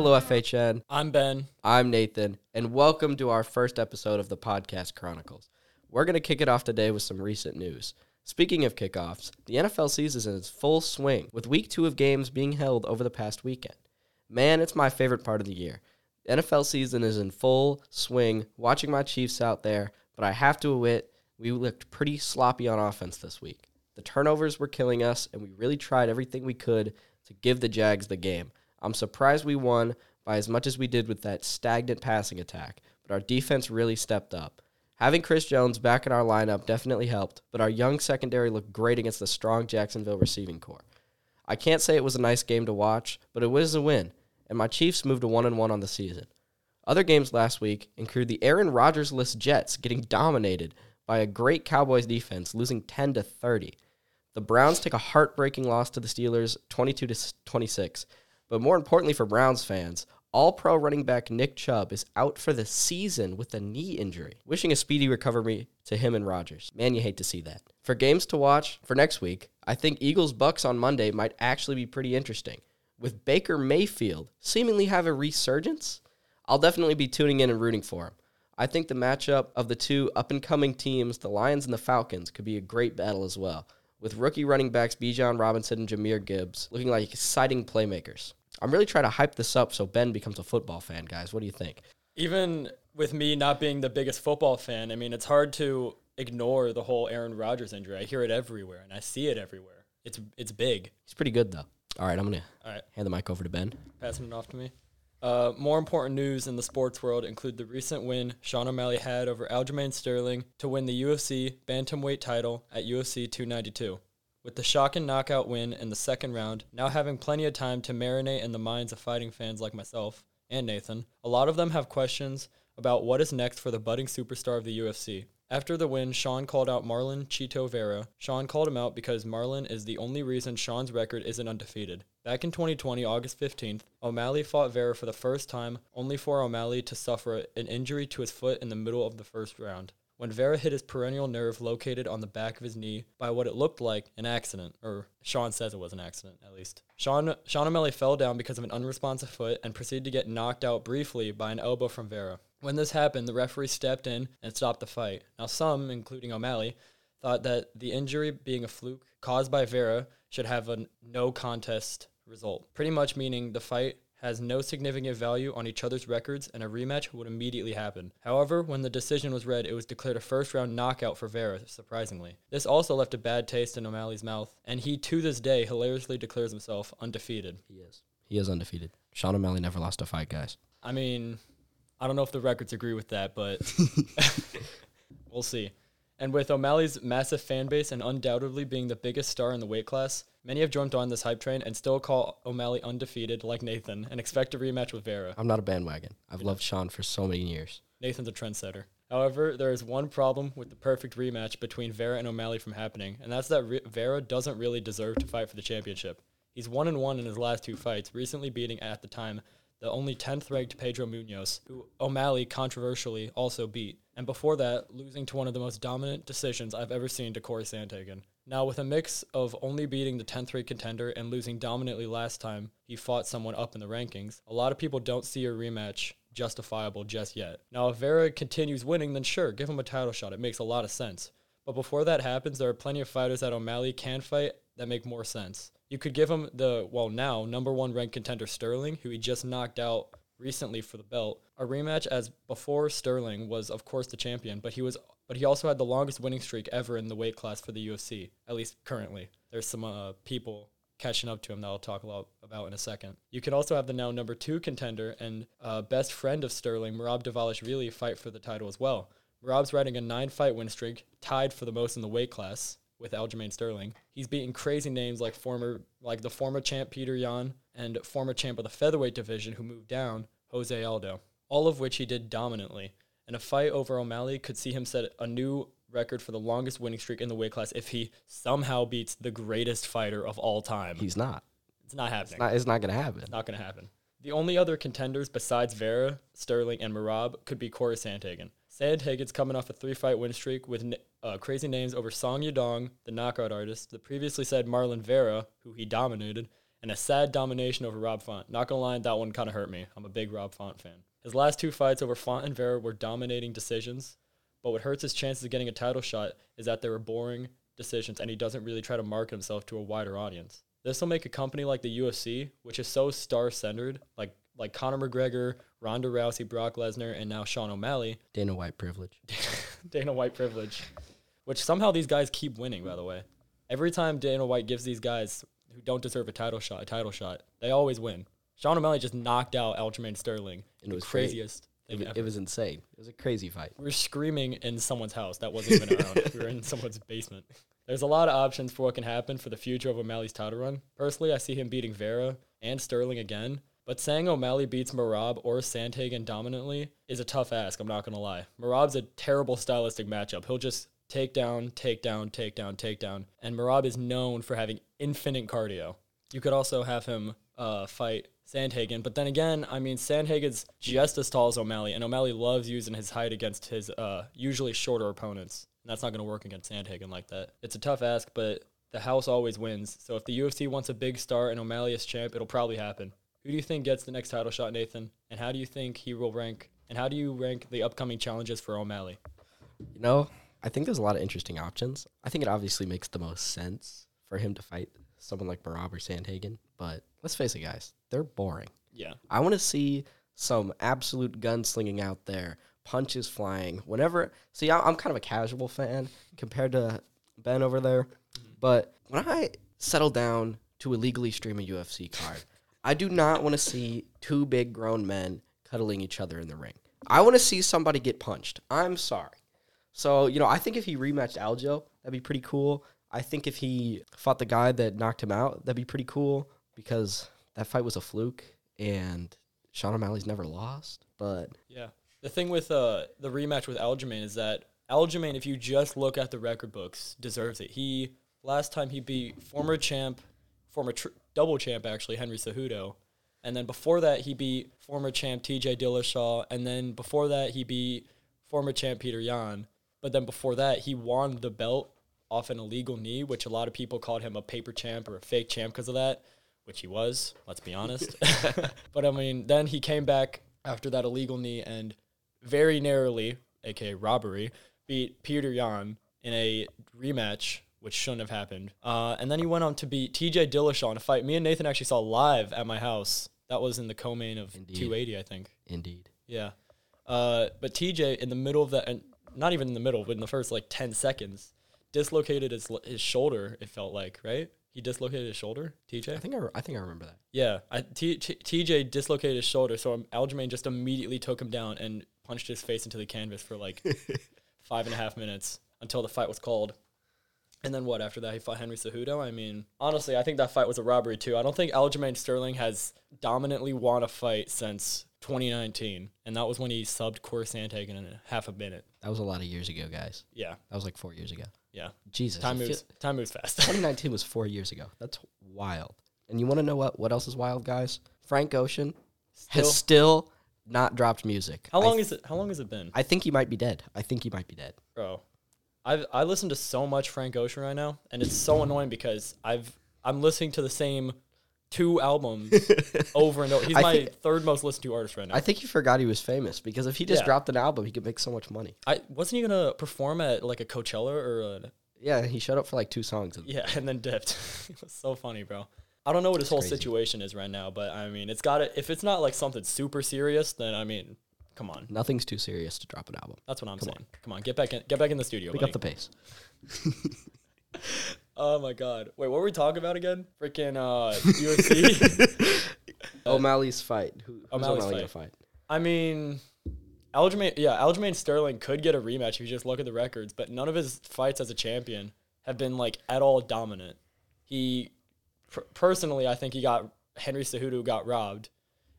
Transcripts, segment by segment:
Hello, FHN. I'm Ben. I'm Nathan, and welcome to our first episode of the Podcast Chronicles. We're going to kick it off today with some recent news. Speaking of kickoffs, the NFL season is in its full swing, with week two of games being held over the past weekend. Man, it's my favorite part of the year. The NFL season is in full swing, watching my Chiefs out there, but I have to admit, we looked pretty sloppy on offense this week. The turnovers were killing us, and we really tried everything we could to give the Jags the game. I'm surprised we won by as much as we did with that stagnant passing attack, but our defense really stepped up. Having Chris Jones back in our lineup definitely helped, but our young secondary looked great against the strong Jacksonville receiving corps. I can't say it was a nice game to watch, but it was a win, and my Chiefs moved to 1 and 1 on the season. Other games last week include the Aaron Rodgers-less Jets getting dominated by a great Cowboys defense, losing 10 to 30. The Browns take a heartbreaking loss to the Steelers, 22 to 26. But more importantly for Browns fans, all pro running back Nick Chubb is out for the season with a knee injury. Wishing a speedy recovery to him and Rodgers. Man, you hate to see that. For games to watch for next week, I think Eagles Bucks on Monday might actually be pretty interesting. With Baker Mayfield seemingly have a resurgence, I'll definitely be tuning in and rooting for him. I think the matchup of the two up and coming teams, the Lions and the Falcons, could be a great battle as well. With rookie running backs Bijan Robinson and Jahmyr Gibbs looking like exciting playmakers. I'm really trying to hype this up so Ben becomes a football fan, guys. What do you think? Even with me not being the biggest football fan, I mean, it's hard to ignore the whole Aaron Rodgers injury. I hear it everywhere and I see it everywhere. It's it's big. He's pretty good though. All right, I'm gonna All right, hand the mic over to Ben. passing it off to me. Uh, more important news in the sports world include the recent win Sean O'Malley had over Aljamain Sterling to win the UFC bantamweight title at UFC 292. With the shock and knockout win in the second round, now having plenty of time to marinate in the minds of fighting fans like myself and Nathan, a lot of them have questions about what is next for the budding superstar of the UFC. After the win, Sean called out Marlon Chito Vera. Sean called him out because Marlon is the only reason Sean's record isn't undefeated. Back in 2020, August 15th, O'Malley fought Vera for the first time, only for O'Malley to suffer an injury to his foot in the middle of the first round when Vera hit his peroneal nerve located on the back of his knee by what it looked like an accident, or Sean says it was an accident at least. Sean, Sean O'Malley fell down because of an unresponsive foot and proceeded to get knocked out briefly by an elbow from Vera. When this happened, the referee stepped in and stopped the fight. Now, some, including O'Malley, thought that the injury being a fluke caused by Vera should have a no contest result, pretty much meaning the fight has no significant value on each other's records and a rematch would immediately happen. However, when the decision was read, it was declared a first round knockout for Vera, surprisingly. This also left a bad taste in O'Malley's mouth, and he to this day hilariously declares himself undefeated. He is. He is undefeated. Sean O'Malley never lost a fight, guys. I mean, I don't know if the records agree with that, but we'll see. And with O'Malley's massive fan base and undoubtedly being the biggest star in the weight class, many have jumped on this hype train and still call O'Malley undefeated like Nathan and expect a rematch with Vera. I'm not a bandwagon. I've loved Sean for so many years. Nathan's a trendsetter. However, there is one problem with the perfect rematch between Vera and O'Malley from happening, and that's that Re- Vera doesn't really deserve to fight for the championship. He's one and one in his last two fights, recently beating at the time the only 10th ranked Pedro Munhoz, who O'Malley controversially also beat, and before that, losing to one of the most dominant decisions I've ever seen to Corey Sandhagen. Now, with a mix of only beating the 10th ranked contender and losing dominantly last time he fought someone up in the rankings, a lot of people don't see a rematch justifiable just yet. Now, if Vera continues winning, then sure, give him a title shot. It makes a lot of sense. But before that happens, there are plenty of fighters that O'Malley can fight that make more sense. You could give him the, well, now number one ranked contender Sterling, who he just knocked out recently for the belt. A rematch as before Sterling was of course the champion, but he was but he also had the longest winning streak ever in the weight class for the UFC, at least currently. There's some uh, people catching up to him that I'll talk a lot about in a second. You could also have the now number two contender and uh, best friend of Sterling, Merab Dvalishvili, fight for the title as well. Merab's riding a nine fight win streak, tied for the most in the weight class with Aljamain Sterling. He's beaten crazy names like former like the former champ Petr Yan and former champ of the featherweight division who moved down, Jose Aldo. All of which he did dominantly. And a fight over O'Malley could see him set a new record for the longest winning streak in the weight class if he somehow beats the greatest fighter of all time. He's not. It's not happening. It's not, it's not going to happen. Not going to happen. The only other contenders besides Vera, Sterling, and Merab could be Corey Sandhagen. Sandhagen's coming off a three-fight win streak with uh, crazy names over Song Yadong, the knockout artist, the previously said Marlon Vera, who he dominated, and a sad domination over Rob Font. Not gonna lie, that one kind of hurt me. I'm a big Rob Font fan. His last two fights over Font and Vera were dominating decisions, but what hurts his chances of getting a title shot is that they were boring decisions, and he doesn't really try to market himself to a wider audience. This will make a company like the UFC, which is so star-centered, like like Conor McGregor, Ronda Rousey, Brock Lesnar, and now Sean O'Malley, Dana White privilege. Dana White privilege, which somehow these guys keep winning. By the way, every time Dana White gives these guys who don't deserve a title shot a title shot, they always win. Sean O'Malley just knocked out Aljamain Sterling. And it the was craziest It, thing wa- ever. it was insane. It was a crazy fight. we were screaming in someone's house that wasn't even around. we were in someone's basement. There's a lot of options for what can happen for the future of O'Malley's title run. Personally, I see him beating Vera and Sterling again. But saying O'Malley beats Merab or Sandhagen dominantly is a tough ask, I'm not going to lie. Merab's a terrible stylistic matchup. He'll just take down, take down, take down, take down. And Merab is known for having infinite cardio. You could also have him uh, fight Sandhagen, but then again, I mean, Sandhagen's just as tall as O'Malley, and O'Malley loves using his height against his uh, usually shorter opponents. And that's not going to work against Sandhagen like that. It's a tough ask, but the house always wins. So if the UFC wants a big star and O'Malley is champ, it'll probably happen. Who do you think gets the next title shot, Nathan? And how do you think he will rank? And how do you rank the upcoming challenges for O'Malley? You know, I think there's a lot of interesting options. I think it obviously makes the most sense for him to fight someone like Merab or Sandhagen. But let's face it, guys, they're boring. Yeah. I want to see some absolute gunslinging out there, punches flying. Whenever, see, I'm kind of a casual fan compared to Ben over there. Mm-hmm. But when I settle down to illegally stream a UFC card, I do not want to see two big grown men cuddling each other in the ring. I want to see somebody get punched. I'm sorry. So, you know, I think if he rematched Aljo, that'd be pretty cool. I think if he fought the guy that knocked him out, that'd be pretty cool because that fight was a fluke and Sean O'Malley's never lost. But Yeah. The thing with uh, the rematch with Aljamain is that Aljamain, if you just look at the record books, deserves it. He last time he beat former champ, former tr- double champ actually Henry Cejudo, and then before that he beat former champ T.J. Dillashaw, and then before that he beat former champ Petr Yan. But then before that he won the belt off an illegal knee, which a lot of people called him a paper champ or a fake champ because of that, which he was. Let's be honest. but I mean, then he came back after that illegal knee and very narrowly, aka robbery, beat Petr Yan in a rematch, which shouldn't have happened. Uh, and then he went on to beat TJ Dillashaw in a fight me and Nathan actually saw live at my house. That was in the co-main of Indeed. 280, I think. indeed. Yeah. Uh, but TJ in the middle of that, and not even in the middle, but in the first like 10 seconds, dislocated his his shoulder. It felt like right. He dislocated his shoulder. TJ. I think I, re- I think I remember that. Yeah, I, T, T, TJ dislocated his shoulder, so Aljamain just immediately took him down and punched his face into the canvas for like five and a half minutes until the fight was called. And then what? After that, he fought Henry Cejudo. I mean, honestly, I think that fight was a robbery too. I don't think Aljamain Sterling has dominantly won a fight since 2019, and that was when he subbed Corey Sandhagen in a half a minute. That was a lot of years ago, guys. Yeah, That was like four years ago. yeah. Jesus. Time I feel- moves. Time moves fast. 2019 was four years ago. That's wild. And you want to know what? What else is wild, guys? Frank Ocean Still- has still not dropped music. how long th- is it? How long has it been? I think he might be dead. I think he might be dead. bro. I I listen to so much Frank Ocean right now, and it's so annoying because I've I'm listening to the same two albums over and over. He's I my think- third most listened to artist right now. I think he forgot he was famous because if he just Yeah. dropped an album, he could make so much money. I wasn't he gonna perform at like a Coachella or a, Yeah, he showed up for like two songs. And yeah, and then dipped. it was so funny, bro. I don't know what his whole crazy. situation is right now, but I mean, it's got to If it's not like something super serious, then I mean, come on. Nothing's too serious to drop an album. That's what I'm Come saying. Come on, get back in, get back in the studio. Pick buddy. up the pace. oh my god. Wait, what were we talking about again? Freaking uh, UFC. O'Malley's fight. Who, who's O'Malley's O'Malley gonna fight? I mean, Aljamain, yeah, Aljamain Sterling could get a rematch if you just look at the records, but none of his fights as a champion have been like at all dominant. He, per- personally, I think he got Henry Cejudo got robbed,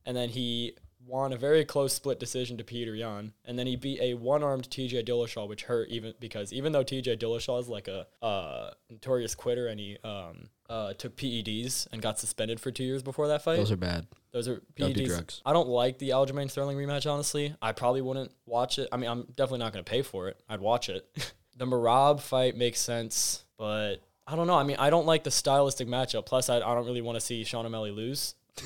and then he won a very close split decision to Petr Yan, and then he beat a one-armed T.J. Dillashaw, which hurt even because even though T.J. Dillashaw is like a uh, notorious quitter and he um, uh, took PEDs and got suspended for two years before that fight. Those are bad. Those are Don't do PEDs. drugs. I don't like the Aljamain Sterling rematch, honestly. I probably wouldn't watch it. I mean, I'm definitely not going to pay for it. I'd watch it. the Merab fight makes sense, but I don't know. I mean, I don't like the stylistic matchup. Plus, I, I don't really want to see Sean O'Malley lose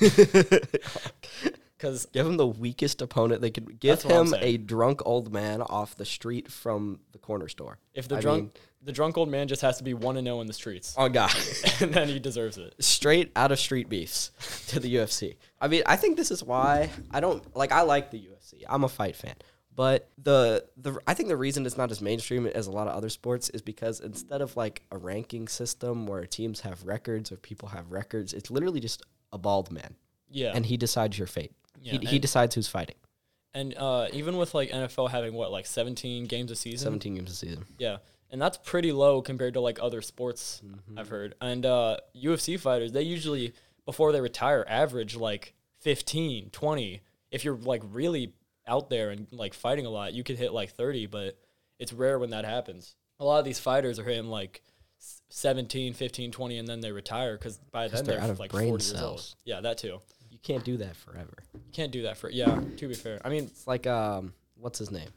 because Give him the weakest opponent they could. Give That's what I'm him saying. a drunk old man off the street from the corner store. if the I drunk mean- the drunk old man just has to be one and zero in the streets, Oh God. and then he deserves it. straight out of street beefs to the UFC. I mean, I think this is why I don't like. I like the UFC. I'm a fight fan, but the the I think the reason it's not as mainstream as a lot of other sports is because instead of like a ranking system where teams have records or people have records, it's literally just a bald man, Yeah, and he decides your fate. Yeah, he, he decides who's fighting. and uh, even with like NFL having what like 17 games a season, 17 games a season. Yeah, and that's pretty low compared to like other sports Mm-hmm. I've heard. And uh, UFC fighters, they usually before they retire average like 15, 20. If you're like really out there and like fighting a lot, you could hit like 30, but it's rare when that happens. A lot of these fighters are hitting like s- 17, 15, 20 and then they retire cuz by then they're they're, out of like brain 40 years old. cells. Yeah, that too. Can't do that forever. You can't do that for Yeah, to be fair. I mean, It's like um, what's his name?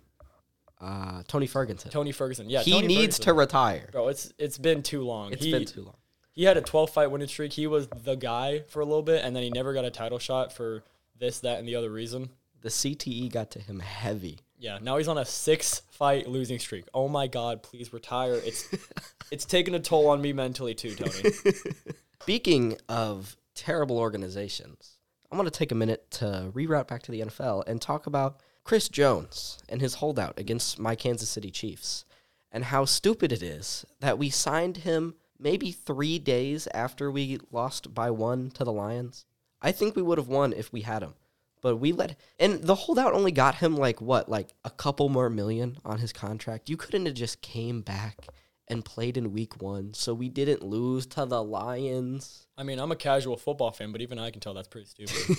Uh, Tony Ferguson. Tony Ferguson. Yeah, he Tony needs Ferguson. to retire. Bro, it's it's been too long. It's He- been too long. he had a 12 fight winning streak. He was the guy for a little bit, and then he never got a title shot for this, that, and the other reason. The CTE got to him heavy. Yeah, now he's on a six fight losing streak. Oh my God, please retire. It's it's taking a toll on me mentally too, Tony. Speaking of terrible organizations, I'm going to take a minute to reroute back to the NFL and talk about Chris Jones and his holdout against my Kansas City Chiefs and how stupid it is that we signed him maybe three days after we lost by one to the Lions. I think we would have won if we had him. But we let and the holdout only got him like what, like a couple more million on his contract. You couldn't have just came back and played in week one, so we didn't lose to the Lions. I mean, I'm a casual football fan, but even I can tell that's pretty stupid.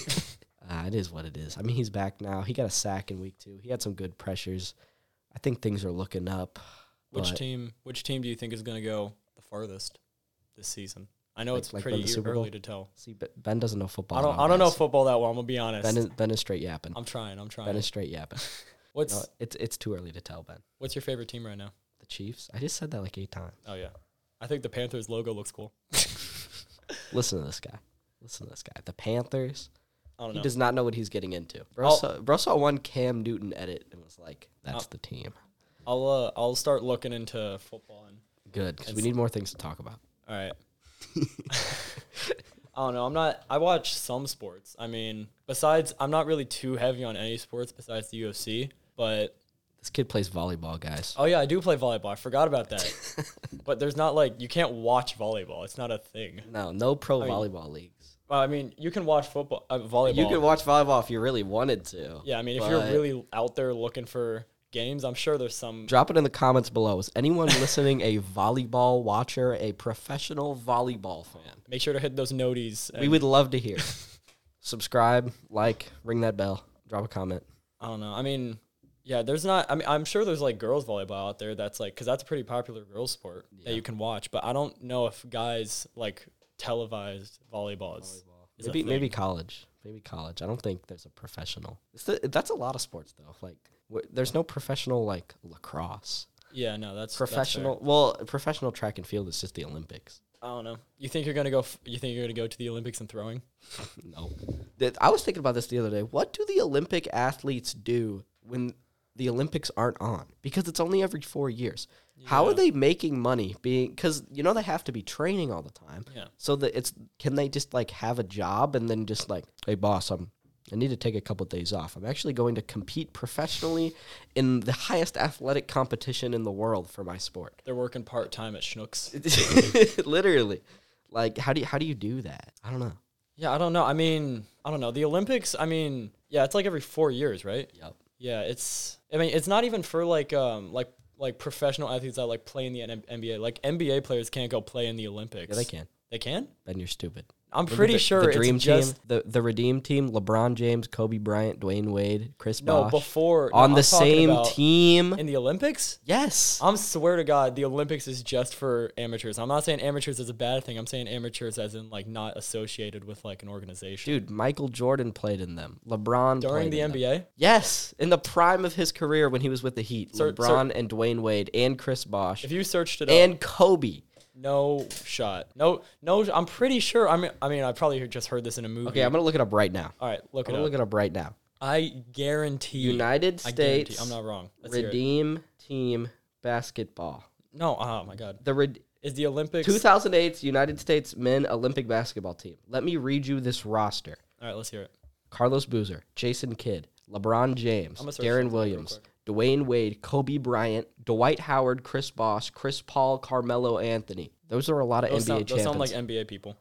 Uh, it is what it is. I mean, he's back now. He got a sack in week two. He had some good pressures. I think things are looking up. which team? Which team do you think is going to go the farthest this season? I know Like- it's like pretty the Super Bowl? early to tell. See, Ben- doesn't know football. I don't. I don't know football that well. I'm gonna be honest. Ben is, ben is straight yapping. I'm trying. I'm trying. Ben is straight yapping. What's No, it's it's too early to tell, Ben. What's your favorite team right now? Chiefs. I just said that like eight times. Oh yeah, I think the Panthers logo looks cool. Listen to this guy. Listen to this guy. The Panthers. I don't He know. does not know what he's getting into. Bro I'll- saw, bro saw one Cam Newton edit and was like, "That's I'll- the team." I'll uh, I'll start looking into football. And, Good, because we need more things to talk about. all right. I don't know. I'm not. I watch some sports. I mean, besides, I'm not really too heavy on any sports besides the UFC. But This kid plays volleyball, guys. oh yeah, I do play volleyball. I forgot about that. but there's not like you can't watch volleyball. It's not a thing. No, no pro mean, volleyball leagues. Well, I mean, you can watch football, uh, volleyball. You could watch volleyball if you really wanted to. yeah, I mean, if you're but- really out there looking for games, I'm sure there's some. Drop it in the comments below. Is anyone listening a volleyball watcher, a professional volleyball fan? Make sure to hit those noties. We and- would love to hear. Subscribe, like, ring that bell, drop a comment. I don't know. I mean, yeah, there's not. I mean, I'm sure there's like girls volleyball out there that's like, because that's a pretty popular girls sport Yeah. that you can watch. But I don't know if guys like televised volleyball is. is a Maybe maybe college. Maybe college. I don't think there's a professional. It's the, that's a lot of sports though. Like wh- there's no professional like lacrosse. Yeah, no, that's that's. Professional. well, professional track and field is just the Olympics. I don't know. You think you're gonna go? F- you think you're gonna go to the Olympics in throwing? No. That- I was thinking about this the other day. What do the Olympic athletes do when the Olympics aren't on? Because it's only every four years. How are they making money being because you know they have to be training all the time. Yeah. So that it's can they just like have a job and then just like, hey boss, I'm I need to take a couple days off. I'm actually going to compete professionally in the highest athletic competition in the world for my sport. They're working part time at Schnucks. Literally. Like how do you how do you do that? I don't know. Yeah, I don't know. I mean, I don't know. The Olympics. I mean, yeah, it's like every four years, right? Yep. Yeah, it's. I mean, it's not even for like um like like professional athletes that like play in the N- NBA. Like NBA players can't go play in the Olympics. Yeah, they can. They can. Then you're stupid. I'm Remember pretty the, sure the it's dream team, the the redeem team, LeBron James, Kobe Bryant, Dwyane Wade, Chris no Bosh, before on the same team. in the Olympics. yes, I'm swear to God, the Olympics is just for amateurs. I'm not saying amateurs is a bad thing. I'm saying amateurs as in like not associated with like an organization. dude. Michael Jordan played in them. LeBron During the in them. NBA, Yes, in the prime of his career when he was with the Heat, Sir- LeBron and Dwyane Wade and Chris Bosh if you searched it up, and Kobe. No shot. No, no. I'm pretty sure. I mean, I mean, I probably just heard this in a movie. Okay, I'm gonna look it up right now. All right, look I'm it gonna up. look it up right now. I guarantee. United I guarantee. States I'm not wrong. Let's hear it. Redeem Team Basketball. No. Oh my God. The Red- Is the Olympics? 2008 United States Men Olympic Basketball Team. Let me read you this roster. All right, let's hear it. Carlos Boozer, Jason Kidd, LeBron James, gonna search Deron something real Williams, Dwyane Wade, Kobe Bryant, Dwight Howard, Chris Bosh, Chris Paul, Carmelo Anthony. Those are a lot of Those, NBA sound, those sound like NBA people.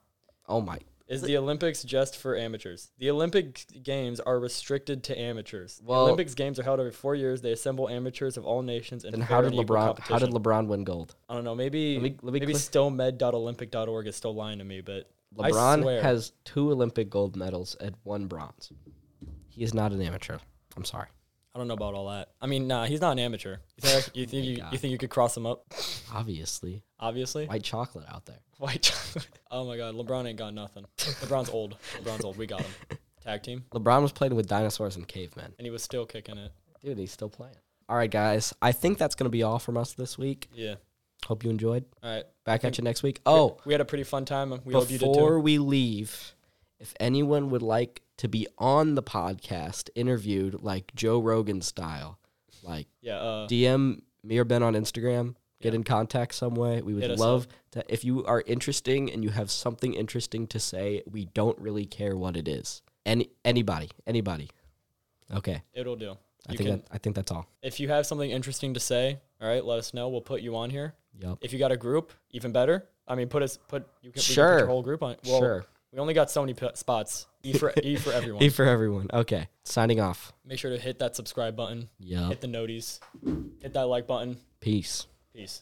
oh my. Is the Olympics just for amateurs? The Olympic Games are restricted to amateurs. Well- the Olympics Games are held every four years. They assemble amateurs of all nations and how did LeBron how did. LeBron win gold? I don't know. Maybe Let me- let me maybe click- stillmed.olympic.org is still lying to me, but LeBron has two Olympic gold medals and one bronze. He is not an amateur. I'm sorry. I don't know about all that. I mean, nah, he's not an amateur. You think, you, oh think you, you think you could cross him up? Obviously, Obviously, white chocolate out there. white chocolate. Oh my God, LeBron ain't got nothing. LeBron's old. LeBron's old. We got him. Tag team, LeBron was playing with dinosaurs and cavemen. and he was still kicking it. Dude, he's still playing. All right, guys. I think that's gonna be all from us this week. Yeah. Hope you enjoyed. All right. Back at you next week. Oh, we had a pretty fun time. We hope you did before too. we leave, if anyone would like to be on the podcast, interviewed like Joe Rogan style, like Yeah. Uh, DM me or Ben on Instagram. Get Yeah. in contact some way. We would love to. If you are interesting and you have something interesting to say, we don't really care what it is. Any anybody, anybody. Okay, it'll do. I think can, that, I think that's all. if you have something interesting to say, all right, let us know. We'll put you on here. Yep. If you got a group, even better. I mean, put us put you can, we can put your whole group on. Well, sure. we only got so many p- spots. E for E for everyone. E for everyone. Okay. Signing off. Make sure to hit that subscribe button, Yeah. hit the noties, hit that like button. Peace. Peace.